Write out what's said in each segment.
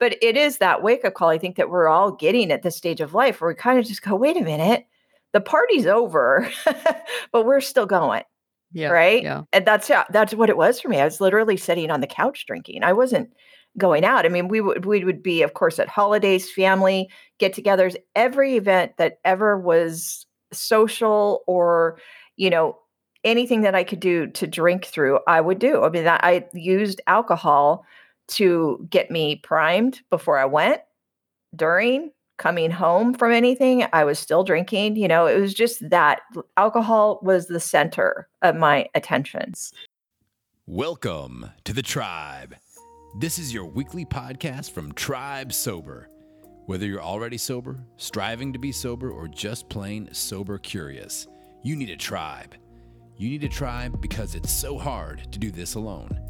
but it is that wake up call I think that we're all getting at this stage of life where we kind of just go, wait a minute, the party's over, but we're still going. Yeah. right. Yeah. And that's yeah, that's what it was for me. I was literally sitting on the couch drinking. I wasn't going out. I mean, we would we would be, of course, at holidays, family get-togethers, every event that ever was social or, you know, anything that I could do to drink through, I would do. I mean, I used alcohol to get me primed before I went, during, coming home from anything, I was still drinking. You know, it was just that alcohol was the center of my attentions. Welcome to the Tribe. This is your weekly podcast from Tribe Sober. Whether you're already sober, striving to be sober, or just plain sober curious, you need a tribe. You need a tribe because it's so hard to do this alone.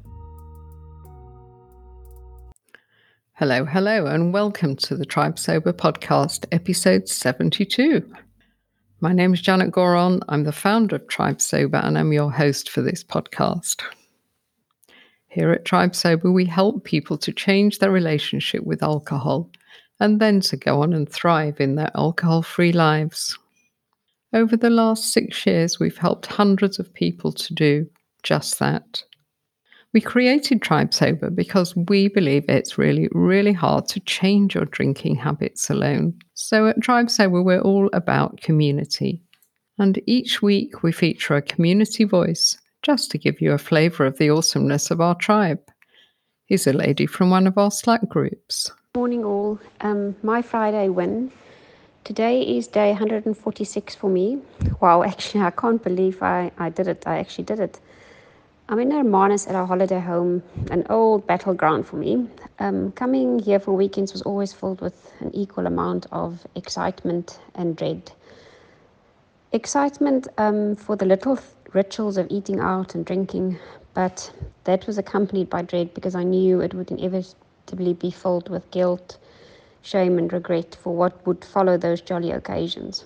Hello, hello, and welcome to the Tribe Sober Podcast, episode 72. My name is Janet Gourand. I'm the founder of Tribe Sober, and I'm your host for this podcast. Here at Tribe Sober, we help people to change their relationship with alcohol and then to go on and thrive in their alcohol free lives. Over the last six years, we've helped hundreds of people to do just that. We created Tribe Sober because we believe it's really, really hard to change your drinking habits alone. So at Tribe Sober, we're all about community. And each week we feature a community voice just to give you a flavour of the awesomeness of our tribe. Here's a lady from one of our Slack groups. Morning, all. Um, my Friday win. Today is day 146 for me. Wow, actually, I can't believe I, I did it. I actually did it. I'm in Hermanus at our holiday home, an old battleground for me. Um, coming here for weekends was always filled with an equal amount of excitement and dread. Excitement um, for the little rituals of eating out and drinking, but that was accompanied by dread because I knew it would inevitably be filled with guilt, shame, and regret for what would follow those jolly occasions.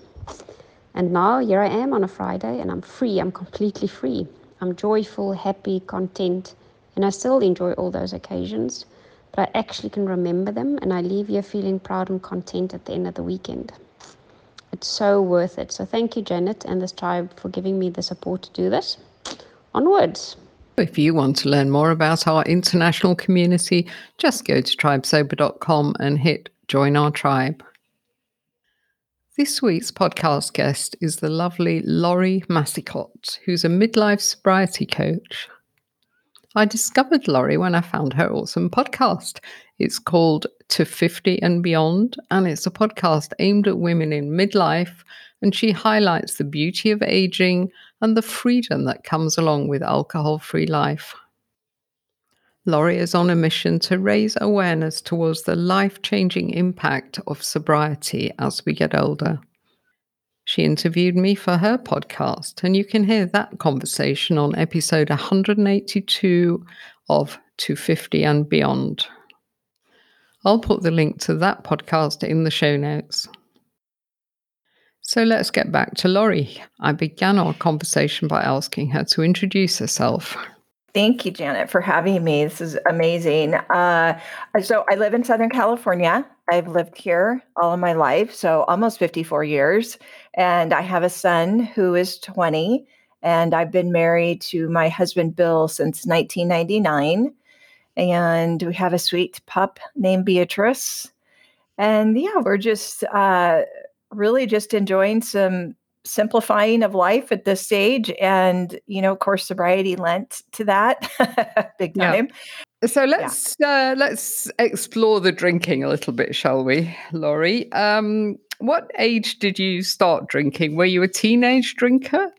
And now here I am on a Friday and I'm free, I'm completely free. I'm joyful, happy, content, and I still enjoy all those occasions, but I actually can remember them and I leave here feeling proud and content at the end of the weekend. It's so worth it. So thank you, Janet and this tribe, for giving me the support to do this. Onwards. If you want to learn more about our international community, just go to tribesober.com and hit join our tribe. This week's podcast guest is the lovely Laurie Massicott, who's a midlife sobriety coach. I discovered Laurie when I found her awesome podcast. It's called To 50 and Beyond, and it's a podcast aimed at women in midlife, and she highlights the beauty of aging and the freedom that comes along with alcohol free life. Laurie is on a mission to raise awareness towards the life changing impact of sobriety as we get older. She interviewed me for her podcast, and you can hear that conversation on episode 182 of 250 and Beyond. I'll put the link to that podcast in the show notes. So let's get back to Laurie. I began our conversation by asking her to introduce herself. Thank you, Janet, for having me. This is amazing. Uh, so, I live in Southern California. I've lived here all of my life, so almost 54 years. And I have a son who is 20. And I've been married to my husband, Bill, since 1999. And we have a sweet pup named Beatrice. And yeah, we're just uh, really just enjoying some simplifying of life at this stage and you know of course sobriety lent to that big time yeah. so let's yeah. uh, let's explore the drinking a little bit shall we laurie um, what age did you start drinking were you a teenage drinker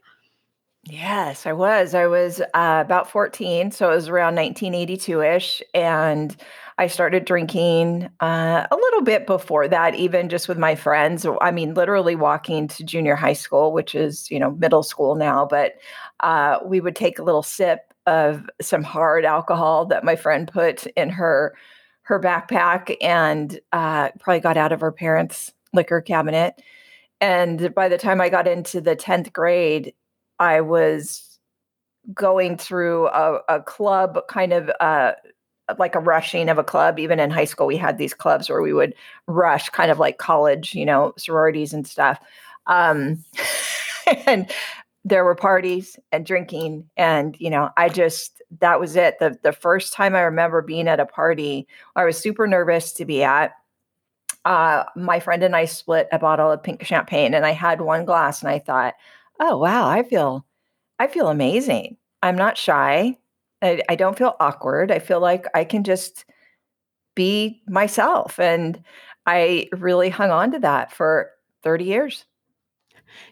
yes i was i was uh, about 14 so it was around 1982ish and I started drinking uh, a little bit before that, even just with my friends. I mean, literally walking to junior high school, which is, you know, middle school now, but uh, we would take a little sip of some hard alcohol that my friend put in her her backpack and uh, probably got out of her parents' liquor cabinet. And by the time I got into the 10th grade, I was going through a, a club kind of uh, like a rushing of a club. Even in high school, we had these clubs where we would rush, kind of like college, you know, sororities and stuff. Um, and there were parties and drinking, and you know, I just that was it. the The first time I remember being at a party, I was super nervous to be at. Uh, my friend and I split a bottle of pink champagne, and I had one glass, and I thought, "Oh wow, I feel, I feel amazing. I'm not shy. I, I don't feel awkward. I feel like I can just be myself. And I really hung on to that for 30 years.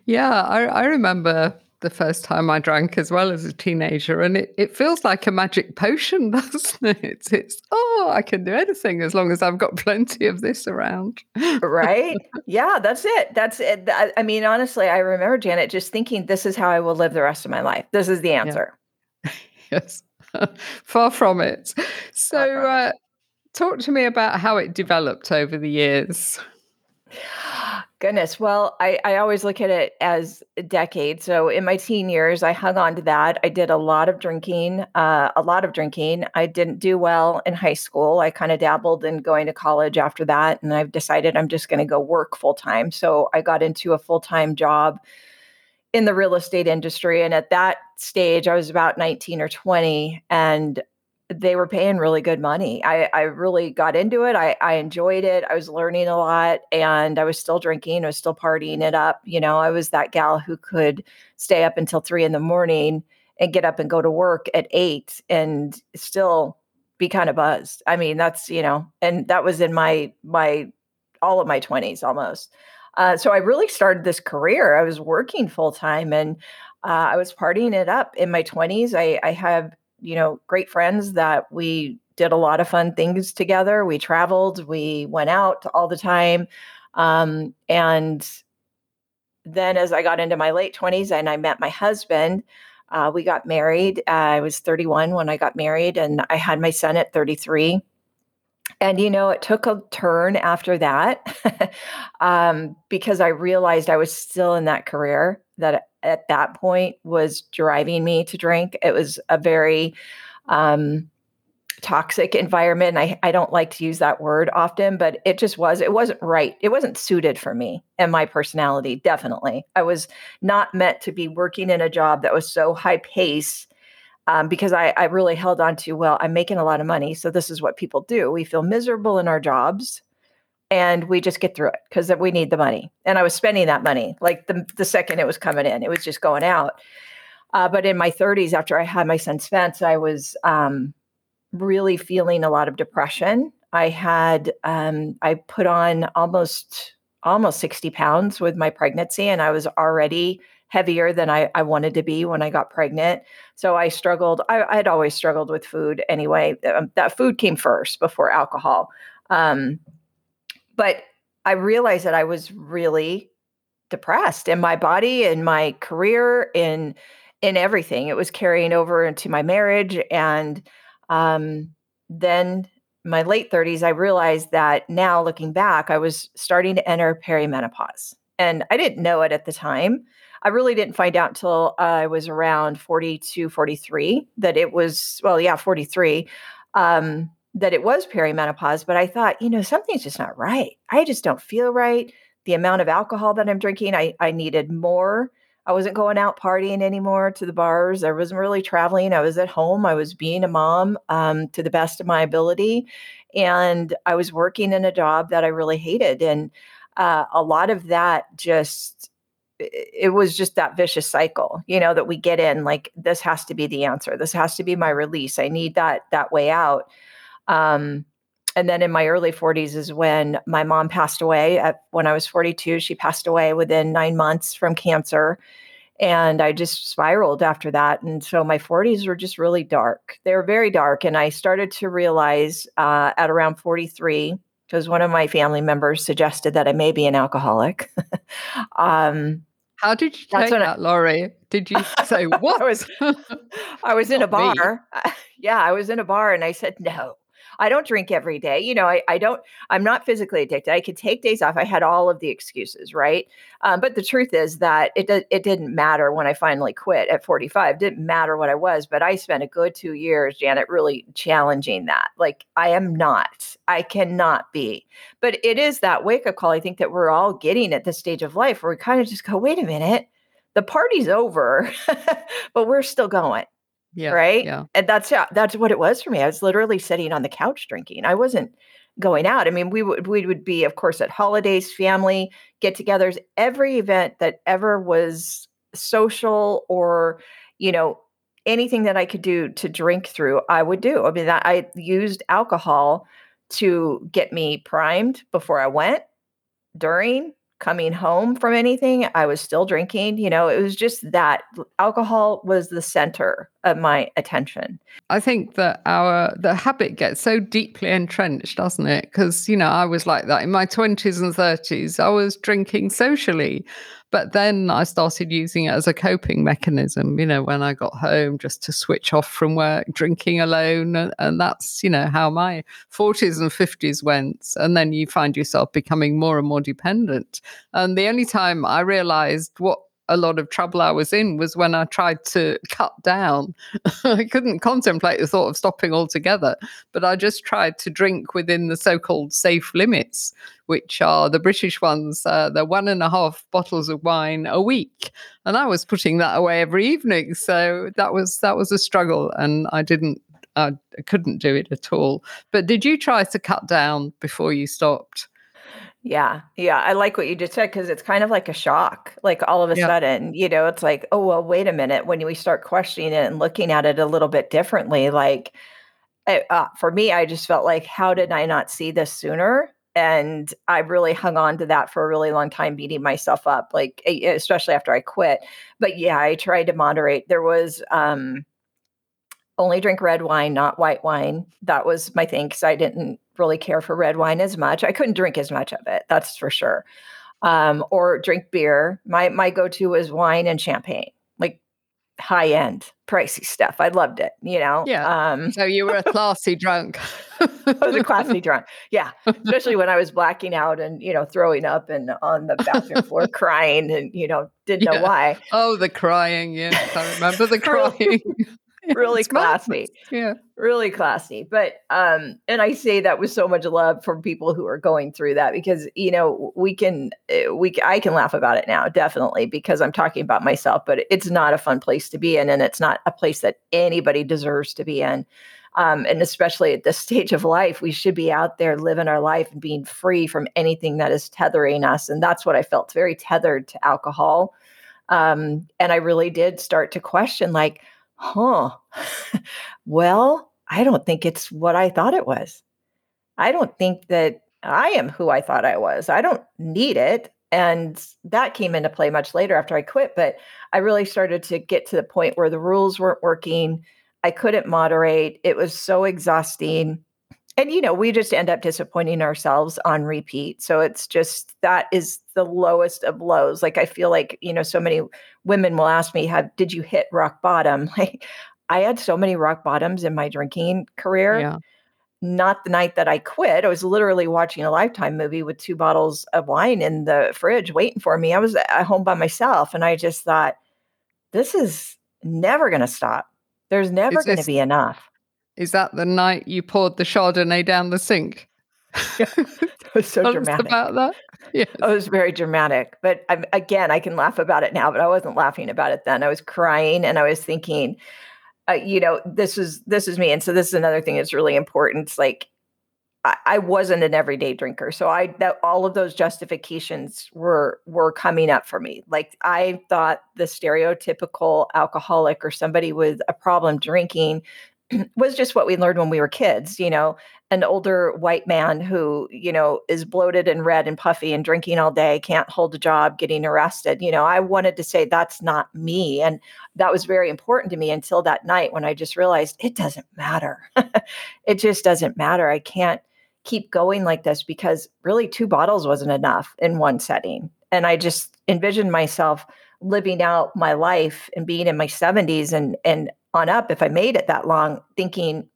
Yeah, I, I remember the first time I drank as well as a teenager, and it, it feels like a magic potion, doesn't it? It's, oh, I can do anything as long as I've got plenty of this around. right? Yeah, that's it. That's it. I mean, honestly, I remember Janet just thinking, this is how I will live the rest of my life. This is the answer. Yeah. yes. Far from it. So, from uh, it. talk to me about how it developed over the years. Goodness. Well, I, I always look at it as a decade. So in my teen years, I hung on to that. I did a lot of drinking, uh, a lot of drinking. I didn't do well in high school. I kind of dabbled in going to college after that. And I've decided I'm just going to go work full time. So I got into a full time job in the real estate industry. And at that stage, I was about 19 or 20, and they were paying really good money. I, I really got into it. I, I enjoyed it. I was learning a lot and I was still drinking. I was still partying it up. You know, I was that gal who could stay up until three in the morning and get up and go to work at eight and still be kind of buzzed. I mean, that's, you know, and that was in my, my, all of my 20s almost. Uh, so I really started this career. I was working full time and uh, I was partying it up in my 20s. I, I have, you know, great friends that we did a lot of fun things together. We traveled, we went out all the time. Um, and then as I got into my late 20s and I met my husband, uh, we got married. Uh, I was 31 when I got married, and I had my son at 33 and you know it took a turn after that um, because i realized i was still in that career that at that point was driving me to drink it was a very um, toxic environment I, I don't like to use that word often but it just was it wasn't right it wasn't suited for me and my personality definitely i was not meant to be working in a job that was so high pace um, because I, I really held on to, well, I'm making a lot of money. So this is what people do. We feel miserable in our jobs and we just get through it because we need the money. And I was spending that money like the, the second it was coming in, it was just going out. Uh, but in my 30s, after I had my son Spence, I was um, really feeling a lot of depression. I had, um, I put on almost almost 60 pounds with my pregnancy, and I was already heavier than I, I wanted to be when I got pregnant. So I struggled. I, had always struggled with food anyway. Um, that food came first before alcohol. Um, but I realized that I was really depressed in my body, in my career, in in everything. It was carrying over into my marriage, and um, then my late 30s, I realized that now looking back, I was starting to enter perimenopause. And I didn't know it at the time. I really didn't find out until I was around 42, 43 that it was, well, yeah, 43, um, that it was perimenopause. But I thought, you know, something's just not right. I just don't feel right. The amount of alcohol that I'm drinking, I, I needed more. I wasn't going out partying anymore to the bars. I wasn't really traveling. I was at home. I was being a mom um, to the best of my ability. And I was working in a job that I really hated. And uh, a lot of that just it was just that vicious cycle you know that we get in like this has to be the answer this has to be my release i need that that way out um and then in my early 40s is when my mom passed away at when i was 42 she passed away within nine months from cancer and I just spiraled after that. And so my 40s were just really dark. They were very dark. And I started to realize uh, at around 43, because one of my family members suggested that I may be an alcoholic. um, How did you take that, I, Laurie? Did you say what? I was, I was in a bar. yeah, I was in a bar, and I said no. I don't drink every day. You know, I, I don't, I'm not physically addicted. I could take days off. I had all of the excuses, right? Um, but the truth is that it, it didn't matter when I finally quit at 45. It didn't matter what I was, but I spent a good two years, Janet, really challenging that. Like, I am not, I cannot be. But it is that wake up call, I think, that we're all getting at this stage of life where we kind of just go, wait a minute, the party's over, but we're still going. Yeah. Right. Yeah. And that's that's what it was for me. I was literally sitting on the couch drinking. I wasn't going out. I mean, we would we would be, of course, at holidays, family get-togethers, every event that ever was social or, you know, anything that I could do to drink through, I would do. I mean, I used alcohol to get me primed before I went, during, coming home from anything, I was still drinking. You know, it was just that alcohol was the center of my attention. I think that our the habit gets so deeply entrenched, doesn't it? Because you know, I was like that in my twenties and thirties. I was drinking socially, but then I started using it as a coping mechanism, you know, when I got home just to switch off from work, drinking alone. And, and that's, you know, how my 40s and 50s went. And then you find yourself becoming more and more dependent. And the only time I realized what a lot of trouble I was in was when I tried to cut down. I couldn't contemplate the thought of stopping altogether, but I just tried to drink within the so called safe limits, which are the British ones, uh, the one and a half bottles of wine a week. And I was putting that away every evening. So that was that was a struggle and I didn't I couldn't do it at all. But did you try to cut down before you stopped? Yeah. Yeah. I like what you just said because it's kind of like a shock. Like all of a yeah. sudden, you know, it's like, oh, well, wait a minute. When we start questioning it and looking at it a little bit differently, like eh, uh, for me, I just felt like, how did I not see this sooner? And I really hung on to that for a really long time, beating myself up, like, especially after I quit. But yeah, I tried to moderate. There was, um, only drink red wine, not white wine. That was my thing because I didn't really care for red wine as much. I couldn't drink as much of it, that's for sure. Um, or drink beer. My my go-to was wine and champagne, like high end, pricey stuff. I loved it, you know. Yeah. Um, so you were a classy drunk. I was a classy drunk. Yeah, especially when I was blacking out and you know throwing up and on the bathroom floor crying and you know didn't yeah. know why. Oh, the crying! Yes, I remember the crying really classy. Yeah. Really classy. But um and I say that with so much love for people who are going through that because you know, we can eh, we I can laugh about it now definitely because I'm talking about myself, but it's not a fun place to be in and it's not a place that anybody deserves to be in. Um, and especially at this stage of life, we should be out there living our life and being free from anything that is tethering us. And that's what I felt very tethered to alcohol. Um, and I really did start to question, like, huh, well, I don't think it's what I thought it was. I don't think that I am who I thought I was. I don't need it. And that came into play much later after I quit. But I really started to get to the point where the rules weren't working. I couldn't moderate. It was so exhausting and you know we just end up disappointing ourselves on repeat. So it's just that is the lowest of lows. Like i feel like you know so many women will ask me have did you hit rock bottom? Like i had so many rock bottoms in my drinking career. Yeah. not the night that i quit. I was literally watching a lifetime movie with two bottles of wine in the fridge waiting for me. I was at home by myself and i just thought this is never going to stop. There's never going to be enough is that the night you poured the Chardonnay down the sink? Yeah, was so dramatic. about that? Yes. It was very dramatic. But I'm, again, I can laugh about it now, but I wasn't laughing about it then. I was crying and I was thinking, uh, you know, this is this is me. And so this is another thing that's really important. It's like I, I wasn't an everyday drinker, so I that all of those justifications were were coming up for me. Like I thought the stereotypical alcoholic or somebody with a problem drinking was just what we learned when we were kids, you know. an older white man who, you know, is bloated and red and puffy and drinking all day, can't hold a job, getting arrested. You know, I wanted to say that's not me. And that was very important to me until that night when I just realized it doesn't matter. it just doesn't matter. I can't keep going like this because really two bottles wasn't enough in one setting. And I just envisioned myself living out my life and being in my 70s and and on up if I made it that long thinking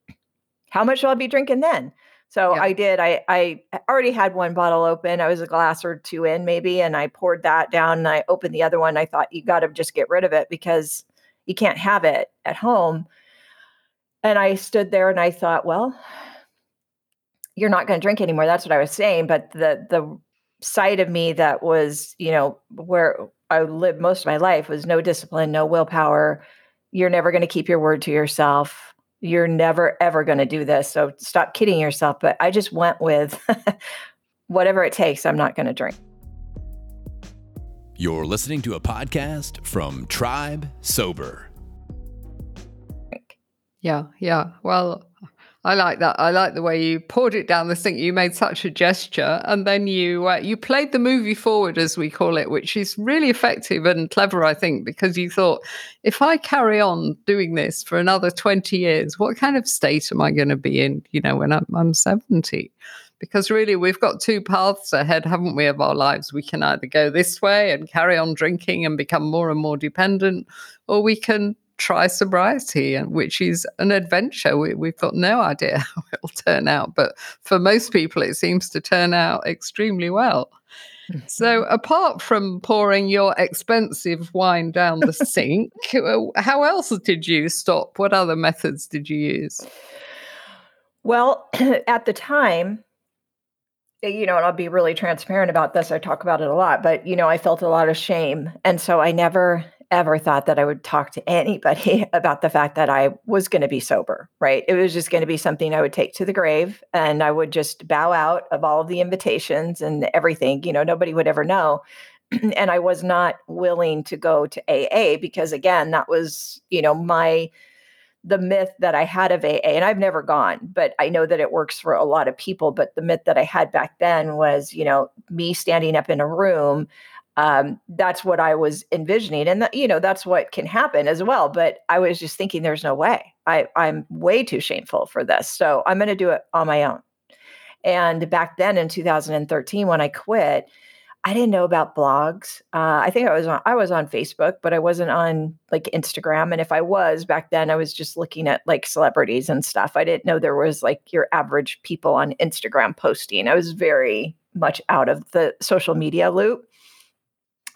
how much will I be drinking then? So yeah. I did. I I already had one bottle open. I was a glass or two in maybe, and I poured that down. And I opened the other one. I thought you got to just get rid of it because you can't have it at home. And I stood there and I thought, well, you're not going to drink anymore. That's what I was saying. But the the side of me that was, you know, where I lived most of my life was no discipline, no willpower. You're never going to keep your word to yourself you're never ever going to do this. So stop kidding yourself. But I just went with whatever it takes. I'm not going to drink. You're listening to a podcast from Tribe Sober. Yeah, yeah. Well, I like that. I like the way you poured it down the sink. You made such a gesture, and then you uh, you played the movie forward, as we call it, which is really effective and clever, I think, because you thought, if I carry on doing this for another twenty years, what kind of state am I going to be in? You know, when I'm, I'm seventy because really we've got two paths ahead, haven't we, of our lives? We can either go this way and carry on drinking and become more and more dependent, or we can try sobriety, which is an adventure. We, we've got no idea how it'll turn out, but for most people, it seems to turn out extremely well. So, mm-hmm. apart from pouring your expensive wine down the sink, how else did you stop? What other methods did you use? Well, at the time, eh, you know, and I'll be really transparent about this. I talk about it a lot, but, you know, I felt a lot of shame. And so I never ever thought that I would talk to anybody about the fact that I was going to be sober, right? It was just going to be something I would take to the grave and I would just bow out of all of the invitations and everything. You know, nobody would ever know. and I was not willing to go to AA because, again, that was, you know, my the myth that I had of AA, and I've never gone, but I know that it works for a lot of people. But the myth that I had back then was, you know, me standing up in a room um, that's what I was envisioning. And you know, that's what can happen as well. But I was just thinking there's no way. I, I'm way too shameful for this. So I'm going to do it on my own. And back then in 2013, when I quit, I didn't know about blogs. Uh, I think I was on I was on Facebook, but I wasn't on like Instagram. And if I was back then, I was just looking at like celebrities and stuff. I didn't know there was like your average people on Instagram posting. I was very much out of the social media loop.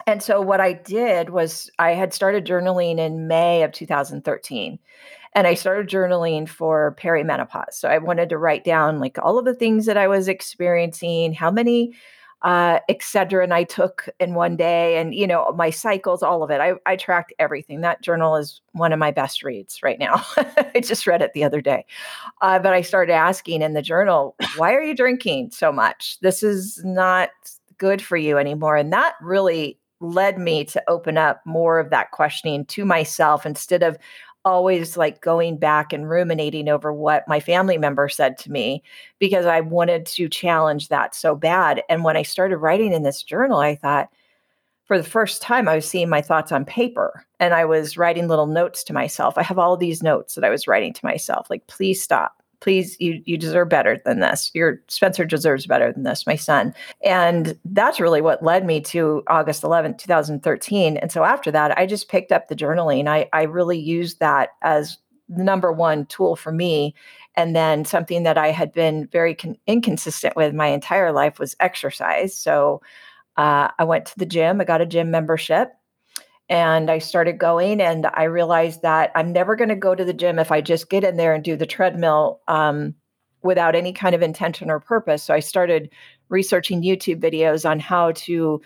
And so what I did was I had started journaling in May of 2013. And I started journaling for perimenopause. So I wanted to write down like all of the things that I was experiencing, how many uh, Excedrin I took in one day, and you know my cycles, all of it. I, I tracked everything. That journal is one of my best reads right now. I just read it the other day, uh, but I started asking in the journal, "Why are you drinking so much? This is not good for you anymore." And that really led me to open up more of that questioning to myself instead of always like going back and ruminating over what my family member said to me because I wanted to challenge that so bad. And when I started writing in this journal, I thought, for the first time, I was seeing my thoughts on paper and I was writing little notes to myself. I have all these notes that I was writing to myself, like, please stop please you you deserve better than this. Your spencer deserves better than this my son. And that's really what led me to august 11th 2013 and so after that i just picked up the journaling. I i really used that as the number one tool for me. And then something that i had been very con- inconsistent with my entire life was exercise. So uh, i went to the gym. I got a gym membership and I started going, and I realized that I'm never going to go to the gym if I just get in there and do the treadmill um, without any kind of intention or purpose. So I started researching YouTube videos on how to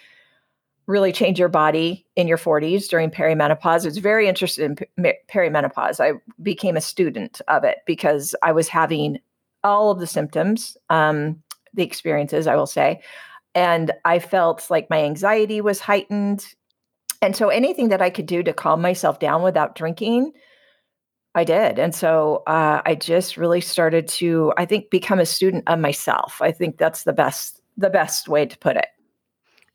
really change your body in your 40s during perimenopause. I was very interested in perimenopause. I became a student of it because I was having all of the symptoms, um, the experiences, I will say. And I felt like my anxiety was heightened. And so anything that I could do to calm myself down without drinking, I did. And so uh, I just really started to, I think, become a student of myself. I think that's the best, the best way to put it.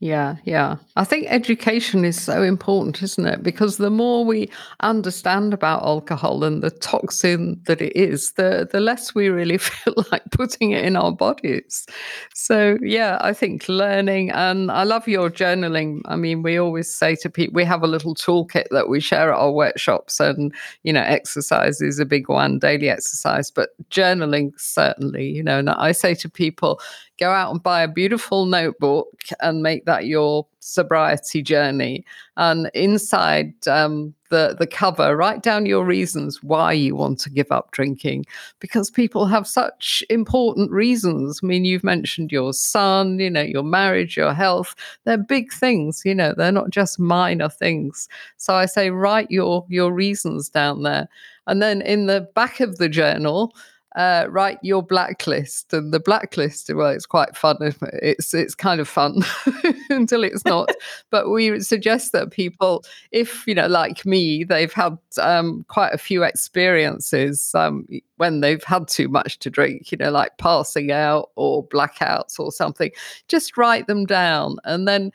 Yeah, yeah. I think education is so important, isn't it? Because the more we understand about alcohol and the toxin that it is, the the less we really feel like putting it in our bodies. So yeah, I think learning and I love your journaling. I mean, we always say to people we have a little toolkit that we share at our workshops and you know, exercise is a big one, daily exercise, but journaling certainly, you know, and I say to people, go out and buy a beautiful notebook and make that your sobriety journey. And inside um, the the cover, write down your reasons why you want to give up drinking, because people have such important reasons. I mean, you've mentioned your son, you know, your marriage, your health. They're big things, you know. They're not just minor things. So I say, write your your reasons down there, and then in the back of the journal uh, write your blacklist. And the blacklist, well, it's quite fun. It's it's kind of fun until it's not. but we suggest that people, if you know, like me, they've had um, quite a few experiences um, when they've had too much to drink. You know, like passing out or blackouts or something. Just write them down, and then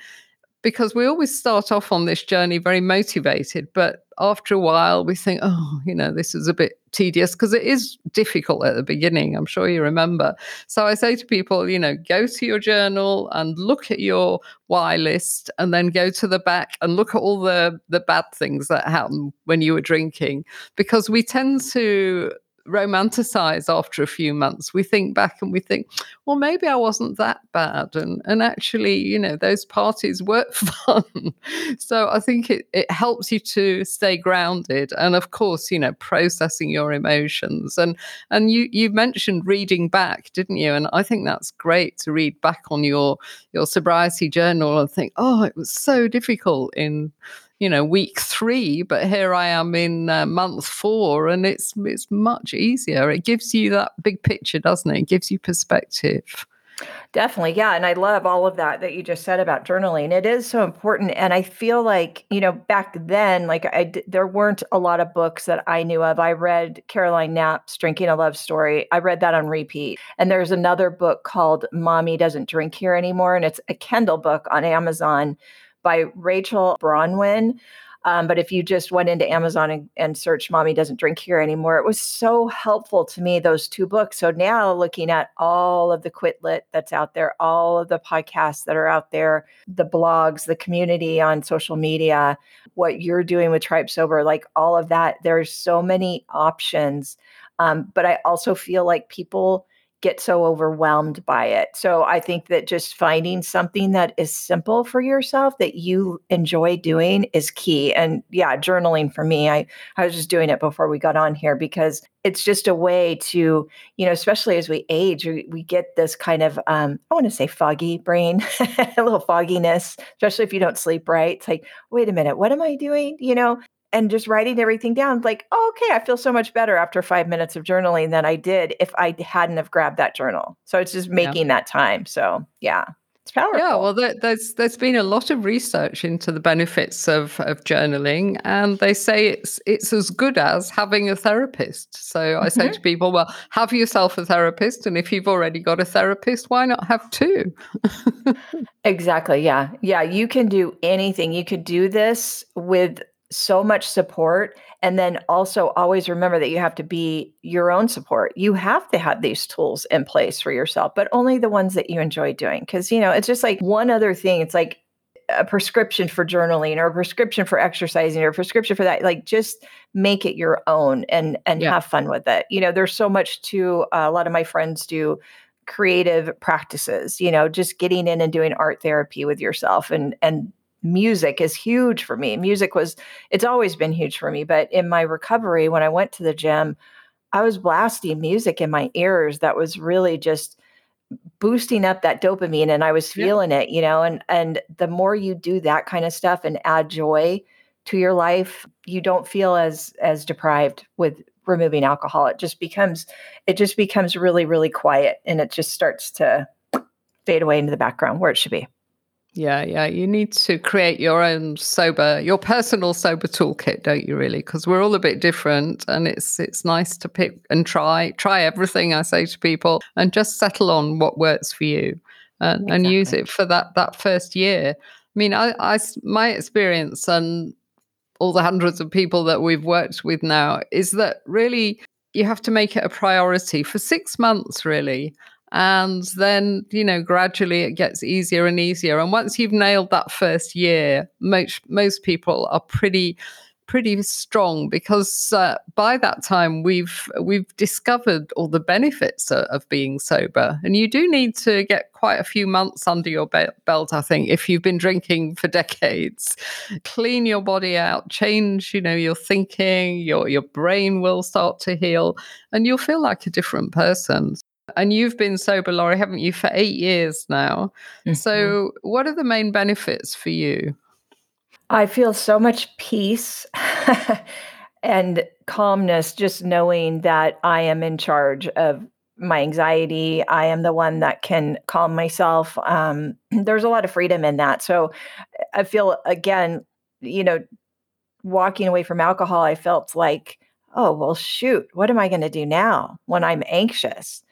because we always start off on this journey very motivated, but after a while we think, oh, you know, this is a bit tedious because it is difficult at the beginning. I'm sure you remember. So I say to people, you know, go to your journal and look at your why list and then go to the back and look at all the the bad things that happen when you were drinking because we tend to romanticize after a few months. We think back and we think, well, maybe I wasn't that bad. And, and actually, you know, those parties were fun. so I think it, it helps you to stay grounded. And of course, you know, processing your emotions. And and you you mentioned reading back, didn't you? And I think that's great to read back on your your sobriety journal and think, oh, it was so difficult in you know week three but here i am in uh, month four and it's it's much easier it gives you that big picture doesn't it it gives you perspective Definitely. Yeah. And I love all of that that you just said about journaling. It is so important. And I feel like, you know, back then, like I, there weren't a lot of books that I knew of. I read Caroline Knapp's Drinking a Love Story. I read that on repeat. And there's another book called Mommy Doesn't Drink Here Anymore. And it's a Kindle book on Amazon by Rachel Brownell. Um, but if you just went into Amazon and, and searched Mommy Doesn't Drink Here Anymore, it was so helpful to me, those two books. So now looking at all of the Quit Lit that's out there, all of the podcasts that are out there, the blogs, the community on social media, what you're doing with Tribe Sober, like all of that, there's so many options. Um, but I also feel like people get so overwhelmed by it. So I think that just finding something that is simple for yourself that you enjoy doing is key. And yeah, journaling for me, I I was just doing it before we got on here because it's just a way to, you know, especially as we age, we, we get this kind of um I want to say foggy brain, a little fogginess, especially if you don't sleep right. It's like, wait a minute, what am I doing? You know, and just writing everything down like oh, okay i feel so much better after five minutes of journaling than i did if i hadn't have grabbed that journal so it's just making yeah. that time so yeah it's powerful yeah well there, there's there's been a lot of research into the benefits of of journaling and they say it's it's as good as having a therapist so mm-hmm. i say mm-hmm. to people well have yourself a therapist and if you've already got a therapist why not have two exactly yeah yeah you can do anything you could do this with so much support and then also always remember that you have to be your own support you have to have these tools in place for yourself but only the ones that you enjoy doing because you know it's just like one other thing it's like a prescription for journaling or a prescription for exercising or a prescription for that like just make it your own and and yeah. have fun with it you know there's so much to uh, a lot of my friends do creative practices you know just getting in and doing art therapy with yourself and and music is huge for me. Music was, it's always been huge for me. But in my recovery, when I went to the gym, I was blasting music in my ears that was really just boosting up that dopamine and I was feeling yeah. it, you know, and and the more you do that kind of stuff and add joy to your life, you don't feel as as deprived with removing alcohol. It just becomes it just becomes really really quiet and it just starts to fade away into the background where it should be. Yeah, yeah. You need to create your own sober, your personal sober toolkit, don't you? Really, because we're all a bit different, and it's it's nice to pick and try try everything. I say to people, and just settle on what works for you, and, exactly. and use it for that that first year. I mean, I, I my experience and all the hundreds of people that we've worked with now is that really you have to make it a priority for six months, really and then you know gradually it gets easier and easier. And once you've nailed that first year most most people are pretty pretty strong because uh, by that time we've we've discovered all the benefits of, of, being sober. And you do need to get quite a few months under your be- belt i think if you've been drinking for decades. Clean your body out change you know your thinking your your brain will start to heal and you'll feel like a different person and you've been sober, Laurie, haven't you, for eight years now? Mm-hmm. So, what are the main benefits for you? I feel so much peace and calmness just knowing that I am in charge of my anxiety. I am the one that can calm myself. Um, there's a lot of freedom in that. So, I feel again, you know, walking away from alcohol, I felt like, oh, well, shoot, what am I going to do now when I'm anxious?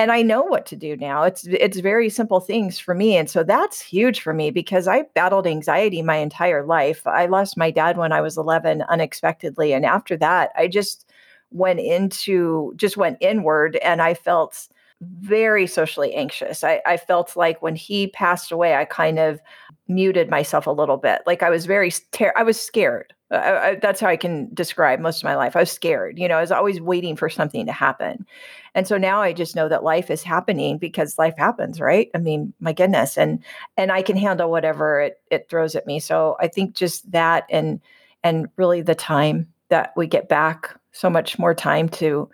And I know what to do now. It's it's very simple things for me and so that's huge for me because I battled anxiety my entire life. I lost my dad when I was 11 unexpectedly and after that I just went into just went inward and I felt very socially anxious. I, I felt like when he passed away, I kind of muted myself a little bit. Like I was very, ter- I was scared. I, I, that's how I can describe most of my life. I was scared. You know, I was always waiting for something to happen. And so now I just know that life is happening because life happens, right? I mean, my goodness. And and I can handle whatever it it throws at me. So I think just that and and really the time that we get back so much more time to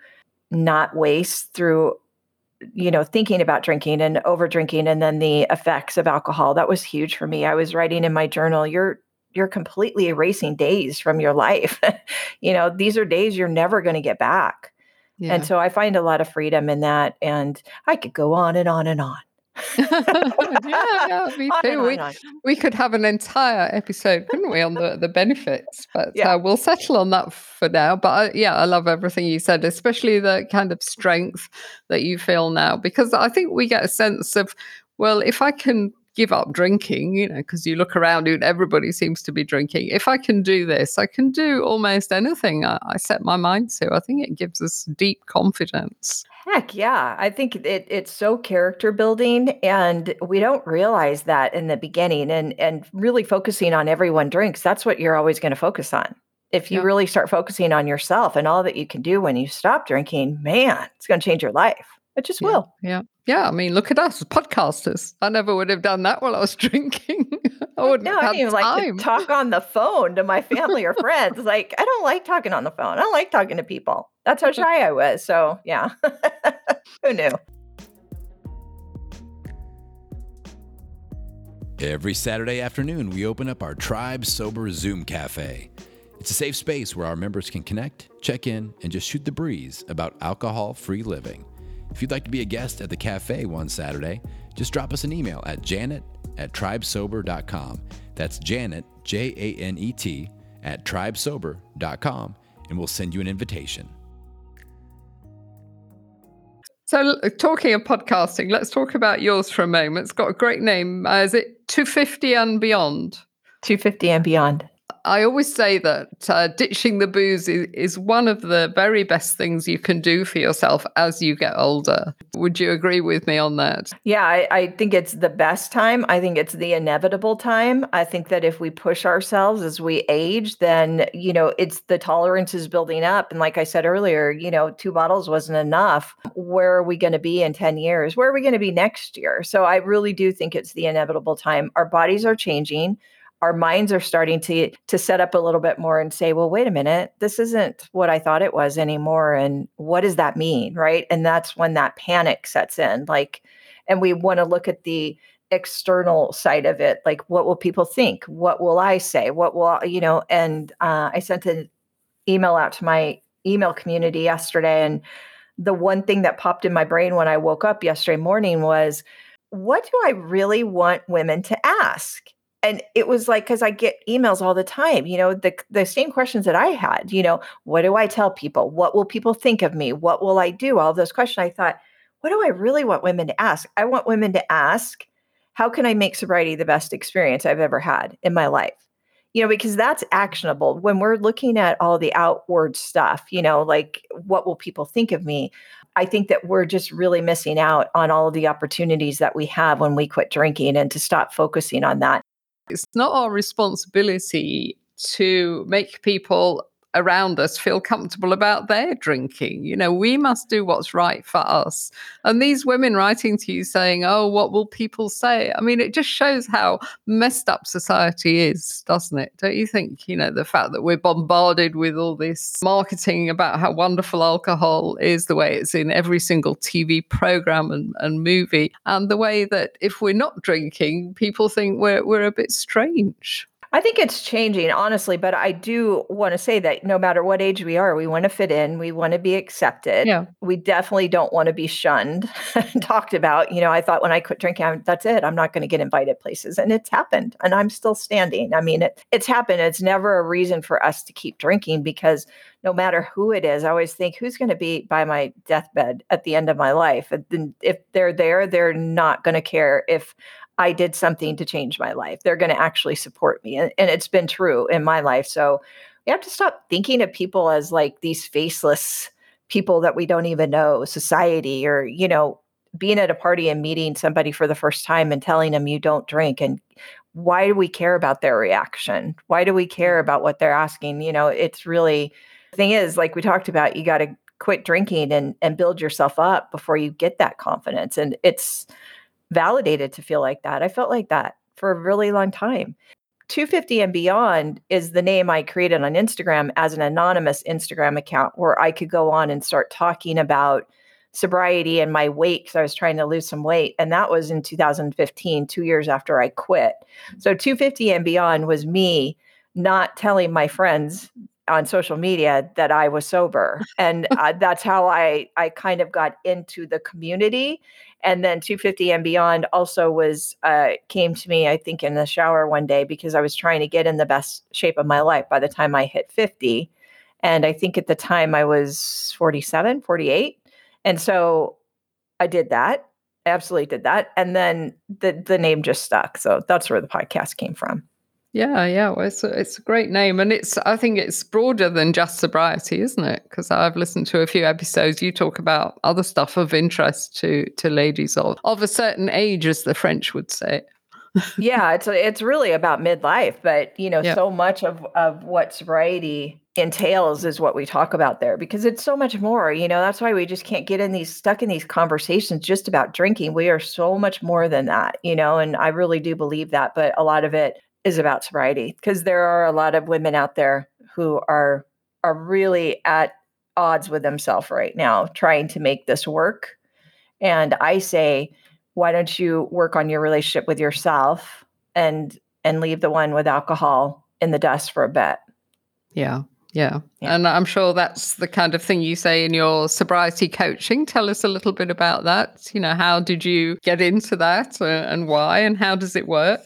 not waste through you know thinking about drinking and over drinking and then the effects of alcohol that was huge for me i was writing in my journal you're you're completely erasing days from your life you know these are days you're never going to get back yeah. and so i find a lot of freedom in that and i could go on and on and on yeah, yeah, me too. we, we could have an entire episode, couldn't we, on the, the benefits? But yeah. Uh, we'll settle on that for now. But uh, yeah, I love everything you said, especially the kind of strength that you feel now, because I think we get a sense of, well, if I can give up drinking, you know, because you look around and everybody seems to be drinking. If I can do this, I can do almost anything I, I set my mind to. I think it gives us deep confidence. Heck yeah. I think it, it's so character building and we don't realize that in the beginning and and really focusing on everyone drinks. That's what you're always going to focus on. If you yeah. really start focusing on yourself and all that you can do when you stop drinking, man, it's going to change your life. It just yeah. will. Yeah. Yeah. I mean, look at us, podcasters. I never would have done that while I was drinking. I wouldn't no, I didn't even like to talk on the phone to my family or friends. Like, I don't like talking on the phone. I don't like talking to people. That's how shy I was. So, yeah. Who knew? Every Saturday afternoon, we open up our Tribe Sober Zoom Cafe. It's a safe space where our members can connect, check in, and just shoot the breeze about alcohol free living. If you'd like to be a guest at the cafe one Saturday, just drop us an email at janet at tribesober.com. That's Janet, J A N E T, at tribesober.com, and we'll send you an invitation. So, talking of podcasting, let's talk about yours for a moment. It's got a great name. Uh, is it 250 and Beyond? 250 and Beyond. I always say that uh, ditching the booze is, is one of the very best things you can do for yourself as you get older. Would you agree with me on that? Yeah, I, I think it's the best time. I think it's the inevitable time. I think that if we push ourselves as we age, then, you know, it's the tolerance is building up. And like I said earlier, you know, two bottles wasn't enough. Where are we going to be in 10 years? Where are we going to be next year? So I really do think it's the inevitable time. Our bodies are changing our minds are starting to to set up a little bit more and say well wait a minute this isn't what i thought it was anymore and what does that mean? Right? And that's when that panic sets in like and we want to look at the external side of it like what will people think? What will i say? What will you know and uh, i sent an email out to my email community yesterday and the one thing that popped in my brain when i woke up yesterday morning was what do I really want women to ask? And it was like, because I get emails all the time, you know, the, the same questions that I had, you know, what do I tell people? What will people think of me? What will I do? All those questions. I thought, what do I really want women to ask? I want women to ask, how can I make sobriety the best experience I've ever had in my life? You know, because that's actionable when we're looking at all the outward stuff, you know, like what will people think of me? I think that we're just really missing out on all of the opportunities that we have when we quit drinking and to stop focusing on that. It's not our responsibility to make people around us feel comfortable about their drinking. You know, we must do what's right for us. And these women writing to you saying, Oh, what will people say? I mean, it just shows how messed up society is, doesn't it? Don't you think? You know, the fact that we're bombarded with all this marketing about how wonderful alcohol is, the way it's in every single TV program and, and movie, and the way that if we're not drinking, people think we're, we're a bit strange. I think it's changing, honestly, but I do want to say that no matter what age we are, we want to fit in, we want to be accepted. Yeah. We definitely don't want to be shunned and talked about. You know, I thought when I quit drinking, I'm, that's it. I'm not going to get invited places. And it's happened. And I'm still standing. I mean, it, it's happened. It's never a reason for us to keep drinking because no matter who it is, I always think who's going to be by my deathbed at the end of my life. And if they're there, they're not going to care if I did something to change my life. They're going to actually support me. And, and, it's been true in my life. So we have to stop thinking of people as like these faceless people that we don't even know, society, or, you know, being at a party and meeting somebody for the first time and telling them you don't drink. And why do we care about their reaction? Why do we care mm-hmm. about what they're asking? You know, it's really, the thing is, like we talked about, you got to quit drinking and and build yourself up before you get that confidence and it's validated to feel like that. I felt like that for a really long time. 250 and Beyond is the name I created on Instagram as an anonymous Instagram account where I could go on and start talking about sobriety and my weight because I was trying to lose some weight. And that was in 2015, two years after I quit. So 250 and Beyond was me not telling my friends on social media that I was sober, and uh, that's how I I kind of got into the community. And then 250 and beyond also was uh, came to me, I think, in the shower one day because I was trying to get in the best shape of my life by the time I hit 50. And I think at the time I was 47, 48. And so I did that. I absolutely did that. And then the the name just stuck. So that's where the podcast came from. Yeah, yeah, well, it's a, it's a great name, and it's I think it's broader than just sobriety, isn't it? Because I've listened to a few episodes. You talk about other stuff of interest to to ladies of of a certain age, as the French would say. yeah, it's it's really about midlife, but you know, so much of of what sobriety entails is what we talk about there because it's so much more. You know, that's why we just can't get in these stuck in these conversations just about drinking. We are so much more than that, you know, and I really do believe that. But a lot of it is about sobriety because there are a lot of women out there who are are really at odds with themselves right now trying to make this work and i say why don't you work on your relationship with yourself and and leave the one with alcohol in the dust for a bit yeah yeah. yeah. And I'm sure that's the kind of thing you say in your sobriety coaching. Tell us a little bit about that. You know, how did you get into that uh, and why and how does it work?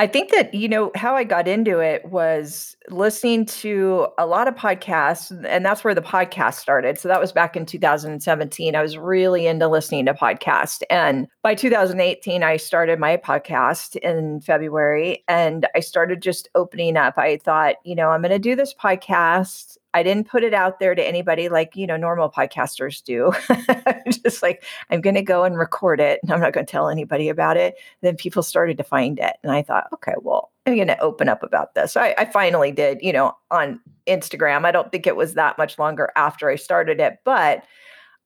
I think that, you know, how I got into it was listening to a lot of podcasts, and that's where the podcast started. So that was back in 2017. I was really into listening to podcasts. And by 2018, I started my podcast in February and I started just opening up. I thought, you know, I'm going to do this podcast I didn't put it out there to anybody like, you know, normal podcasters do. Just like, I'm going to go and record it and I'm not going to tell anybody about it. Then people started to find it. And I thought, okay, well, I'm going to open up about this. So I, I finally did, you know, on Instagram. I don't think it was that much longer after I started it, but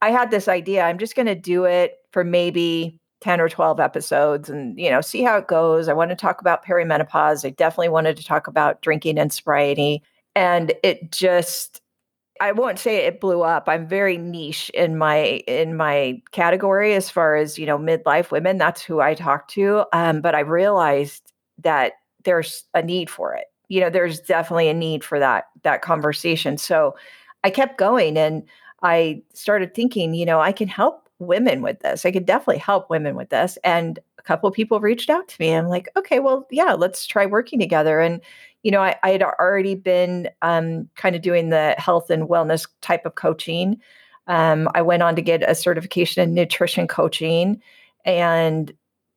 I had this idea. I'm just going to do it for maybe 10 or 12 episodes and you know see how it goes i want to talk about perimenopause i definitely wanted to talk about drinking and sobriety and it just I won't say it blew up. I'm very niche in my in my category as far as you know midlife women. That's who I talk to. Um, but I realized that there's a need for it. You know, there's definitely a need for that that conversation. So I kept going, and I started thinking, you know, I can help women with this. I could definitely help women with this. And a couple people reached out to me. I'm like, okay, well, yeah, let's try working together. And you know, I, I had already been um, kind of doing the health and wellness type of coaching. Um, I went on to get a certification in nutrition coaching, and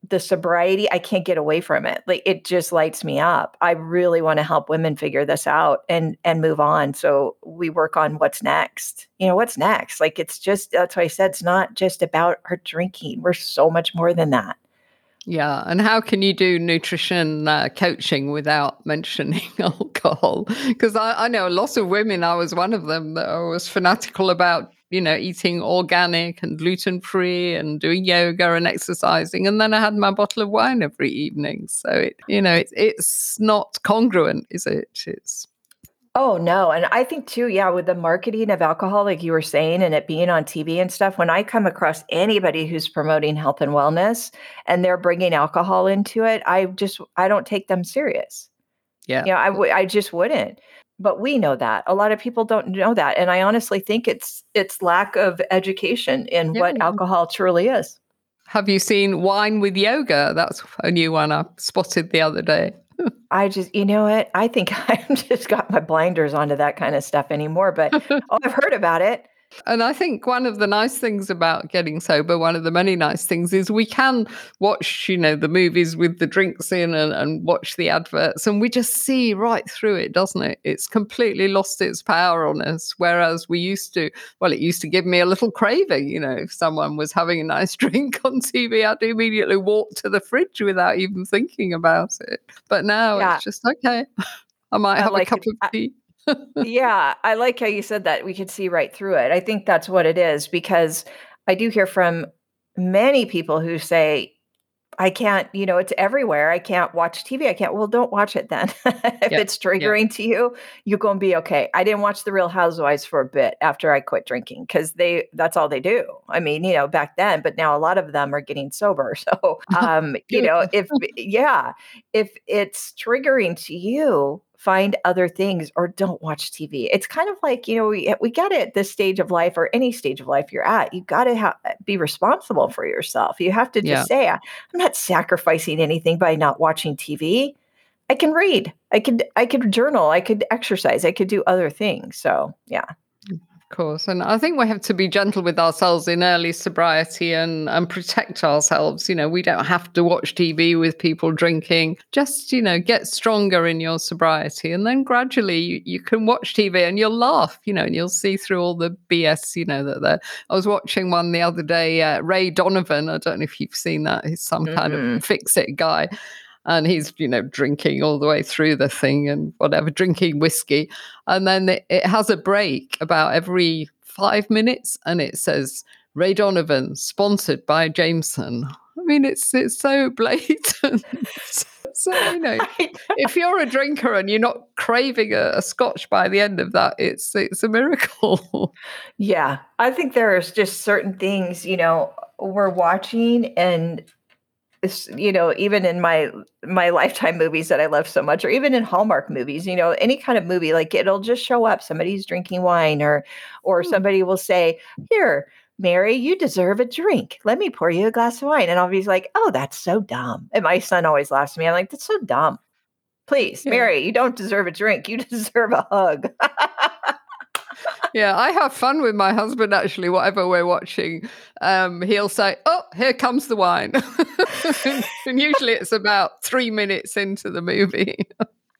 the sobriety, I can't get away from it. Like it just lights me up. I really want to help women figure this out and and move on. So we work on what's next. You know, what's next? Like it's just that's why I said it's not just about our drinking. We're so much more than that. Yeah, and how can you do nutrition uh, coaching without mentioning alcohol? Because I, I know a lot of women. I was one of them that I was fanatical about you know, eating organic and gluten free and doing yoga and exercising. And then I had my bottle of wine every evening. So, it, you know, it, it's not congruent, is it? It's. Oh, no. And I think too, yeah, with the marketing of alcohol, like you were saying, and it being on TV and stuff, when I come across anybody who's promoting health and wellness and they're bringing alcohol into it, I just, I don't take them serious. Yeah. You know, I, w- I just wouldn't but we know that a lot of people don't know that and i honestly think it's it's lack of education in yeah. what alcohol truly is have you seen wine with yoga that's a new one i spotted the other day i just you know what? I think i've just got my blinders onto that kind of stuff anymore but oh i've heard about it and I think one of the nice things about getting sober, one of the many nice things, is we can watch, you know, the movies with the drinks in and, and watch the adverts, and we just see right through it, doesn't it? It's completely lost its power on us. Whereas we used to, well, it used to give me a little craving, you know, if someone was having a nice drink on TV, I'd immediately walk to the fridge without even thinking about it. But now yeah. it's just okay. I might have like a cup it. of tea yeah, I like how you said that. We could see right through it. I think that's what it is because I do hear from many people who say, I can't, you know, it's everywhere. I can't watch TV. I can't. Well, don't watch it then. if it's triggering to you, you're going to be okay. I didn't watch The Real Housewives for a bit after I quit drinking because they that's all they do. I mean, you know, back then, but now a lot of them are getting sober. So, um, you know, if yeah, if it's triggering to you, find other things or don't watch TV. It's kind of like, you know, we, we got it at this stage of life or any stage of life you're at. You got to ha- eh, be responsible for yourself. You have to just yeah. say, I'm not sacrificing anything by not watching TV. I can read. I could I could journal. I could exercise. I could do other things. So, yeah course. And I think we have to be gentle with ourselves in early sobriety and, and protect ourselves. You know, we don't have to watch TV with people drinking. Just, you know, get stronger in your sobriety. And then gradually you, you can watch TV and you'll laugh, you know, and you'll see through all the BS, you know, that there. I was watching one the other day, uh, Ray Donovan. I don't know if you've seen that. He's some mm-hmm. kind of mm-hmm. fix it guy and he's you know drinking all the way through the thing and whatever drinking whiskey. And then it, it has a break about every five minutes and it says ray donovan sponsored by jameson. I mean it's it's so blatant. So you know if you're a drinker and you're not craving a, a, scotch by the end of that it's it's a miracle. Yeah i think there's just certain things you know we're watching and you know even in my my lifetime movies that i love so much or even in hallmark movies you know any kind of movie like it'll just show up. Somebody's drinking wine or or hmm. somebody will say here mary you deserve a drink. Let me pour you a glass of wine. And i'll be like oh that's so dumb. And my son always laughs at me. I'm like that's so dumb. Please yeah. mary you don't deserve a drink. You deserve a hug yeah, I have fun with my husband actually, whatever we're watching. Um, he'll say, Oh, here comes the wine. and usually it's about three minutes into the movie.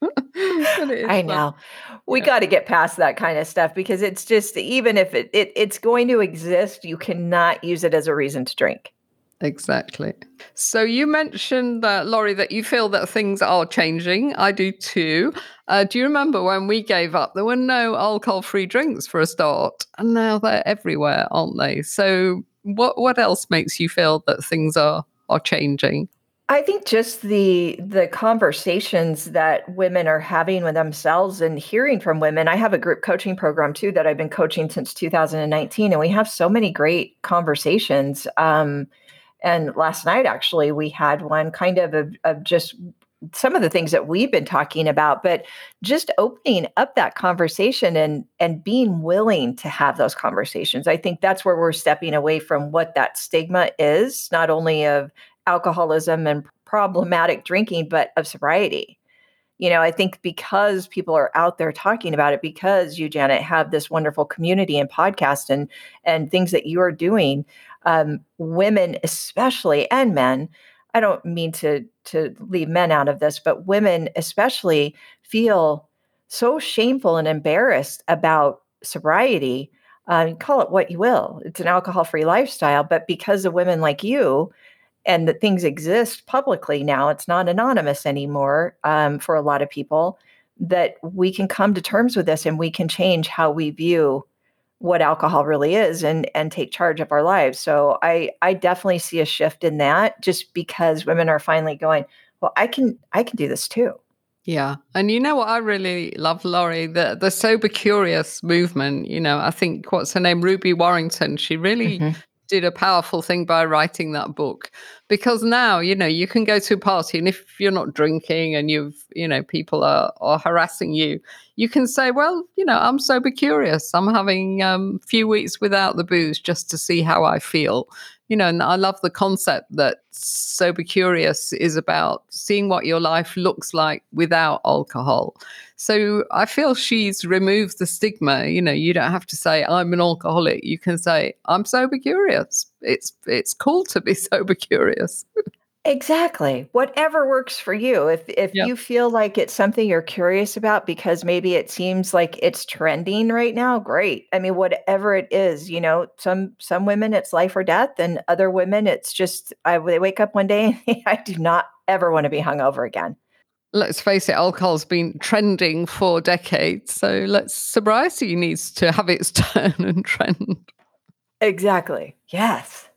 I know. Fun. We yeah. got to get past that kind of stuff because it's just even if it, it it's going to exist, you cannot use it as a reason to drink. Exactly. So you mentioned that, Laurie, that you feel that things are changing. I do too. Uh, do you remember when we gave up? There were no alcohol-free drinks for a start, and now they're everywhere, aren't they? So what what else makes you feel that things are are changing? I think just the the conversations that women are having with themselves and hearing from women. I have a group coaching program too that I've been coaching since 2019, and we have so many great conversations. Um, and last night, actually, we had one kind of, of, of just some of the things that we've been talking about but just opening up that conversation and and being willing to have those conversations i think that's where we're stepping away from what that stigma is not only of alcoholism and problematic drinking, but of sobriety. You know, I think because people are out there talking about it, because you, Janet, have this wonderful community and podcast and and things that you are doing, um, women especially and men. I don't mean to to leave men out of this, but women especially feel so shameful and embarrassed about sobriety. Uh, call it what you will. It's an alcohol free lifestyle, but because of women like you and that things exist publicly now, it's not anonymous anymore um, for a lot of people, that we can come to terms with this and we can change how we view what alcohol really is and and take charge of our lives. So I I definitely see a shift in that just because women are finally going, well, I can I can do this too. Yeah. And you know what I really love, Laurie? The the sober curious movement. You know, I think what's her name? Ruby Warrington. She really mm-hmm. Did a powerful thing by writing that book. Because now, you know, you can go to a party and if you're not drinking and you've, you know, people are, are harassing you, you can say, Well, you know, I'm sober curious. I'm having a um, few weeks without the booze just to see how I feel you know, and I love the concept that Sober Curious is about seeing what your life looks like without alcohol. So I feel she's removed the stigma. You know, you don't have to say I'm an alcoholic. You can say I'm sober curious. It's it's cool to be sober curious. Exactly. Whatever works for you. If if yep. you feel like it's something you're curious about because maybe it seems like it's trending right now, great. I mean, whatever it is, you know, some some women it's life or death, and other women it's just I they wake up one day and I do not ever want to be hungover again. Let's face it, alcohol's been trending for decades. So let's sobriety needs to have its turn and trend. Exactly. Yes.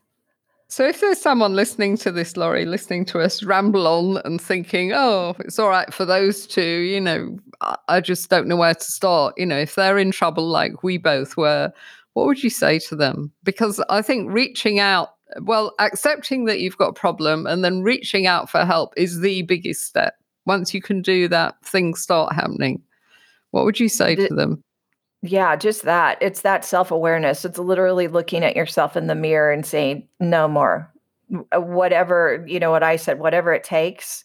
So if there's someone listening to this, Laurie, listening to us ramble on and thinking, oh, it's all right for those two, you know, I just don't know where to start. You know, if they're in trouble like we both were, what would you say to them? Because I think reaching out, well, accepting that you've got a problem and then reaching out for help is the biggest step. Once you can do that, things start happening. What would you say the, to them? Yeah, just that. It's that self awareness. It's literally looking at yourself in the mirror and saying, no more. Uh, whatever, you know, what I said, whatever it takes,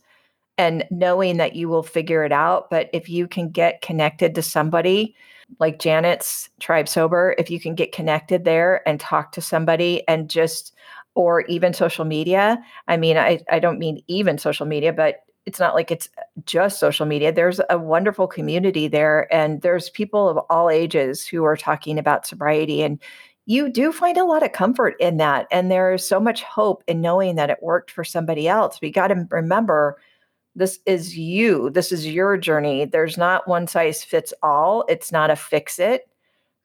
and knowing that you will figure it out. But if you can get connected to somebody like Janet's Tribe Sober, if you can get connected there and talk to somebody and just, or even social media. I mean, I, I don't mean even social media, but it's not like it's just social media. There's a wonderful community there, and there's people of all ages who are talking about sobriety. And you do find a lot of comfort in that. And there's so much hope in knowing that it worked for somebody else. We got to remember this is you, this is your journey. There's not one size fits all, it's not a fix it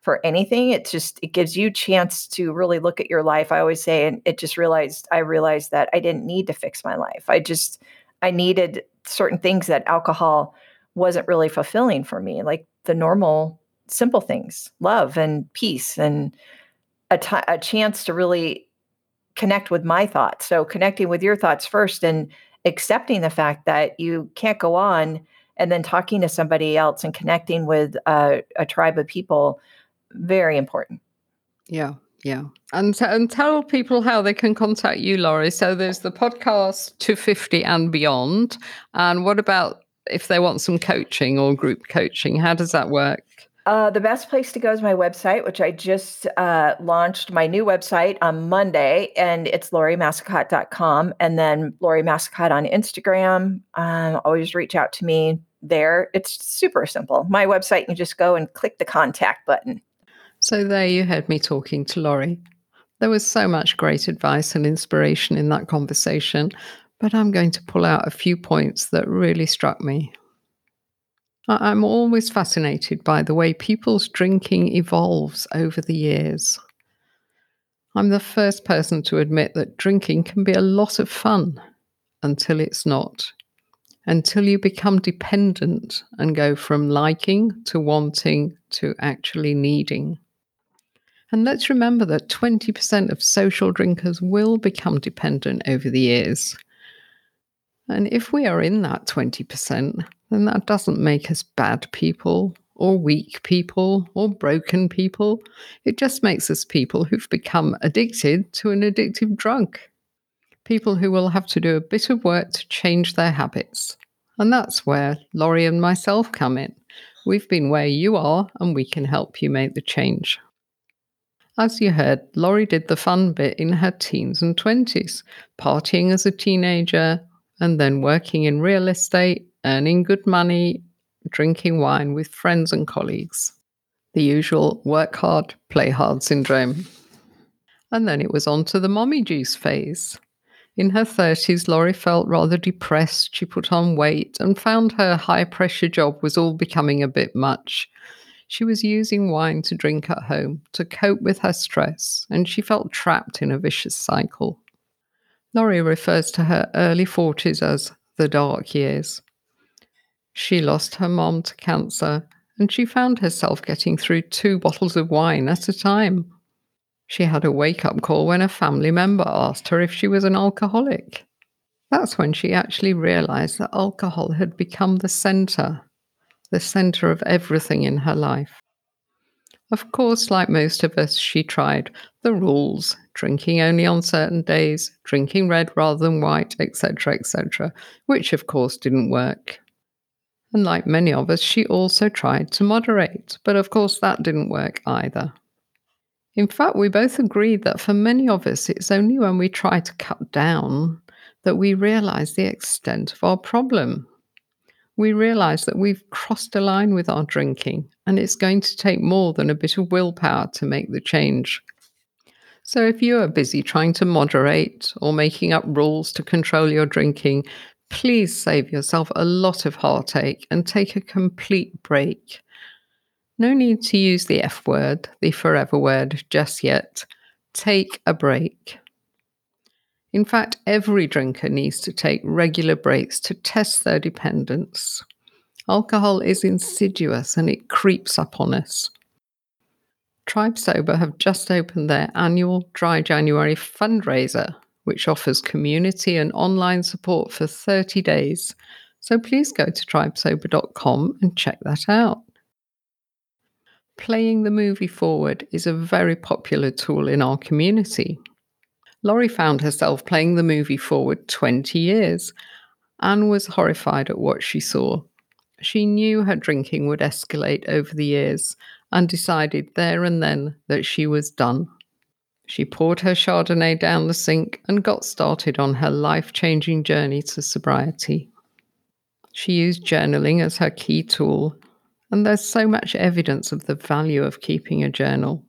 for anything it just it gives you chance to really look at your life i always say and it just realized i realized that i didn't need to fix my life i just I needed certain things that alcohol wasn't really fulfilling for me, like the normal, simple things, love and peace, and a, t- a chance to really connect with my thoughts. So, connecting with your thoughts first and accepting the fact that you can't go on and then talking to somebody else and connecting with a, a tribe of people, very important. Yeah. Yeah. And, and tell people how they can contact you, Laurie. So there's the podcast 250 and beyond. And what about if they want some coaching or group coaching? How does that work? Uh, the best place to go is my website, which I just uh, launched my new website on Monday, and it's lauriemassicott.com. And then Laurie Massicott on Instagram. Um, always reach out to me there. It's super simple. My website, you just go and click the contact button. So there you heard me talking to Laurie. There was so much great advice and inspiration in that conversation, but I'm going to pull out a few points that really struck me. I'm always fascinated by the way people's drinking evolves over the years. I'm the first person to admit that drinking can be a lot of fun until it's not. Until you become dependent and go from liking to wanting to actually needing. And let's remember that 20% of social drinkers will become dependent over the years. And if we are in that 20%, then that doesn't make us bad people or weak people or broken people. It just makes us people who've become addicted to an addictive drug. People who will have to do a bit of work to change their habits. And that's where Laurie and myself come in. We've been where you are, and we can help you make the change. As you heard, Laurie did the fun bit in her teens and 20s, partying as a teenager, and then working in real estate, earning good money, drinking wine with friends and colleagues. The usual work hard, play hard syndrome. And then it was on to the mommy juice phase. In her 30s, Laurie felt rather depressed. She put on weight and found her high pressure job was all becoming a bit much. She was using wine to drink at home to cope with her stress, and she felt trapped in a vicious cycle. Laurie refers to her early 40s as the dark years. She lost her mom to cancer, and she found herself getting through two bottles of wine at a time. She had a wake up call when a family member asked her if she was an alcoholic. That's when she actually realized that alcohol had become the center, the center of everything in her life. Of course, like most of us, she tried the rules drinking only on certain days, drinking red rather than white, etc., etc., which of course didn't work. And like many of us, she also tried to moderate, but of course that didn't work either. In fact, we both agreed that for many of us, it's only when we try to cut down that we realize the extent of our problem. We realize that we've crossed a line with our drinking, and it's going to take more than a bit of willpower to make the change. So, if you are busy trying to moderate or making up rules to control your drinking, please save yourself a lot of heartache and take a complete break. No need to use the F word, the forever word, just yet. Take a break. In fact, every drinker needs to take regular breaks to test their dependence. Alcohol is insidious and it creeps up on us. Tribe Sober have just opened their annual Dry January fundraiser, which offers community and online support for 30 days. So please go to tribesober.com and check that out. Playing the movie forward is a very popular tool in our community. Laurie found herself playing the movie forward 20 years and was horrified at what she saw. She knew her drinking would escalate over the years and decided there and then that she was done. She poured her Chardonnay down the sink and got started on her life changing journey to sobriety. She used journaling as her key tool and there's so much evidence of the value of keeping a journal.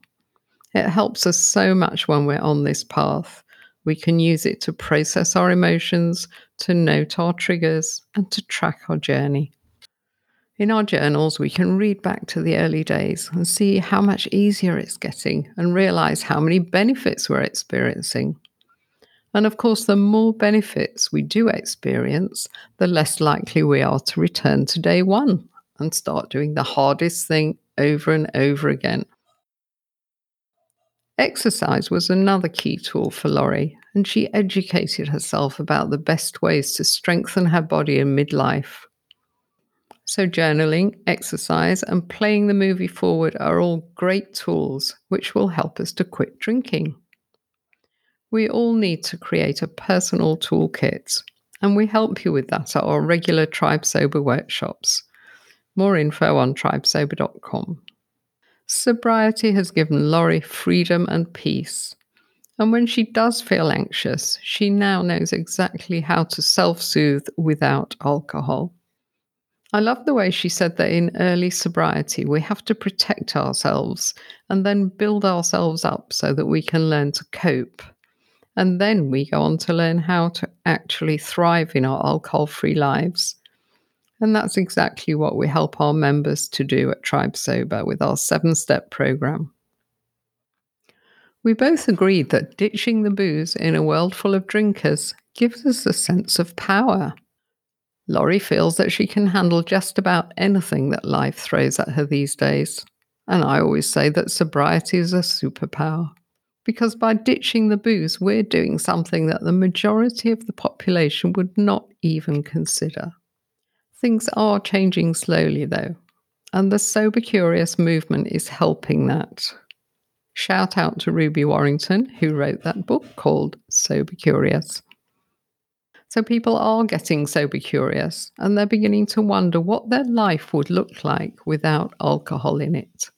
It helps us so much when we're on this path. We can use it to process our emotions, to note our triggers, and to track our journey. In our journals, we can read back to the early days and see how much easier it's getting and realize how many benefits we're experiencing. And of course, the more benefits we do experience, the less likely we are to return to day one and start doing the hardest thing over and over again. Exercise was another key tool for Laurie, and she educated herself about the best ways to strengthen her body in midlife. So, journaling, exercise, and playing the movie forward are all great tools which will help us to quit drinking. We all need to create a personal toolkit, and we help you with that at our regular Tribe Sober workshops. More info on tribesober.com. Sobriety has given Laurie freedom and peace. And when she does feel anxious, she now knows exactly how to self soothe without alcohol. I love the way she said that in early sobriety, we have to protect ourselves and then build ourselves up so that we can learn to cope. And then we go on to learn how to actually thrive in our alcohol free lives. And that's exactly what we help our members to do at Tribe Sober with our seven step program. We both agreed that ditching the booze in a world full of drinkers gives us a sense of power. Laurie feels that she can handle just about anything that life throws at her these days. And I always say that sobriety is a superpower. Because by ditching the booze, we're doing something that the majority of the population would not even consider. Things are changing slowly, though, and the Sober Curious movement is helping that. Shout out to Ruby Warrington, who wrote that book called Sober Curious. So people are getting sober curious and they're beginning to wonder what their life would look like without alcohol in it.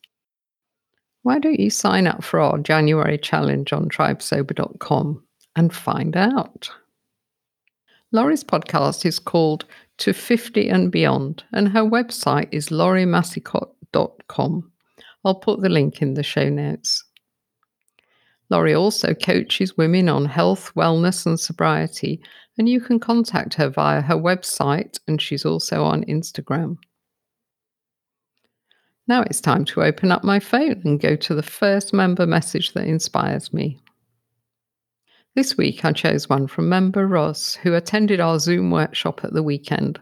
Why don't you sign up for our January challenge on tribesober.com and find out? Laurie's podcast is called 250 and Beyond, and her website is lauriemassicott.com. I'll put the link in the show notes. Laurie also coaches women on health, wellness, and sobriety, and you can contact her via her website, and she's also on Instagram. Now it's time to open up my phone and go to the first member message that inspires me. This week I chose one from member Ross, who attended our Zoom workshop at the weekend.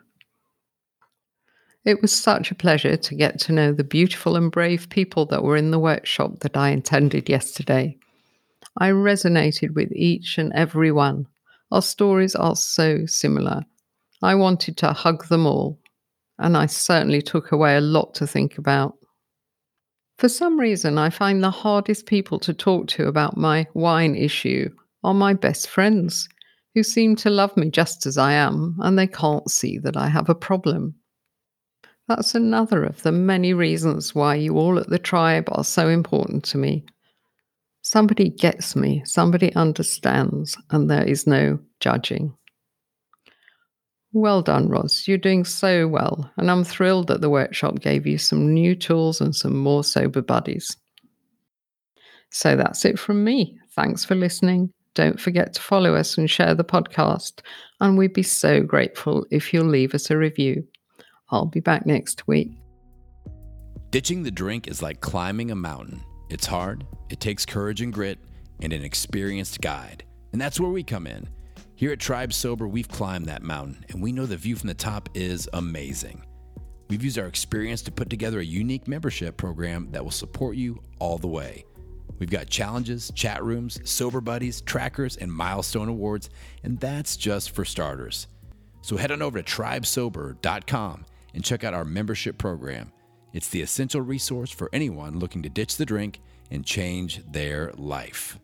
It was such a pleasure to get to know the beautiful and brave people that were in the workshop that I attended yesterday. I resonated with each and every one. Our stories are so similar. I wanted to hug them all, and I certainly took away a lot to think about. For some reason, I find the hardest people to talk to about my wine issue are my best friends, who seem to love me just as I am, and they can't see that I have a problem. That's another of the many reasons why you all at the tribe are so important to me. Somebody gets me, somebody understands, and there is no judging. Well done, Ross. You're doing so well, and I'm thrilled that the workshop gave you some new tools and some more sober buddies. So that's it from me. Thanks for listening. Don't forget to follow us and share the podcast, and we'd be so grateful if you'll leave us a review. I'll be back next week. Ditching the drink is like climbing a mountain. It's hard, it takes courage and grit, and an experienced guide. And that's where we come in. Here at Tribe Sober, we've climbed that mountain, and we know the view from the top is amazing. We've used our experience to put together a unique membership program that will support you all the way. We've got challenges, chat rooms, sober buddies, trackers, and milestone awards, and that's just for starters. So head on over to tribesober.com and check out our membership program. It's the essential resource for anyone looking to ditch the drink and change their life.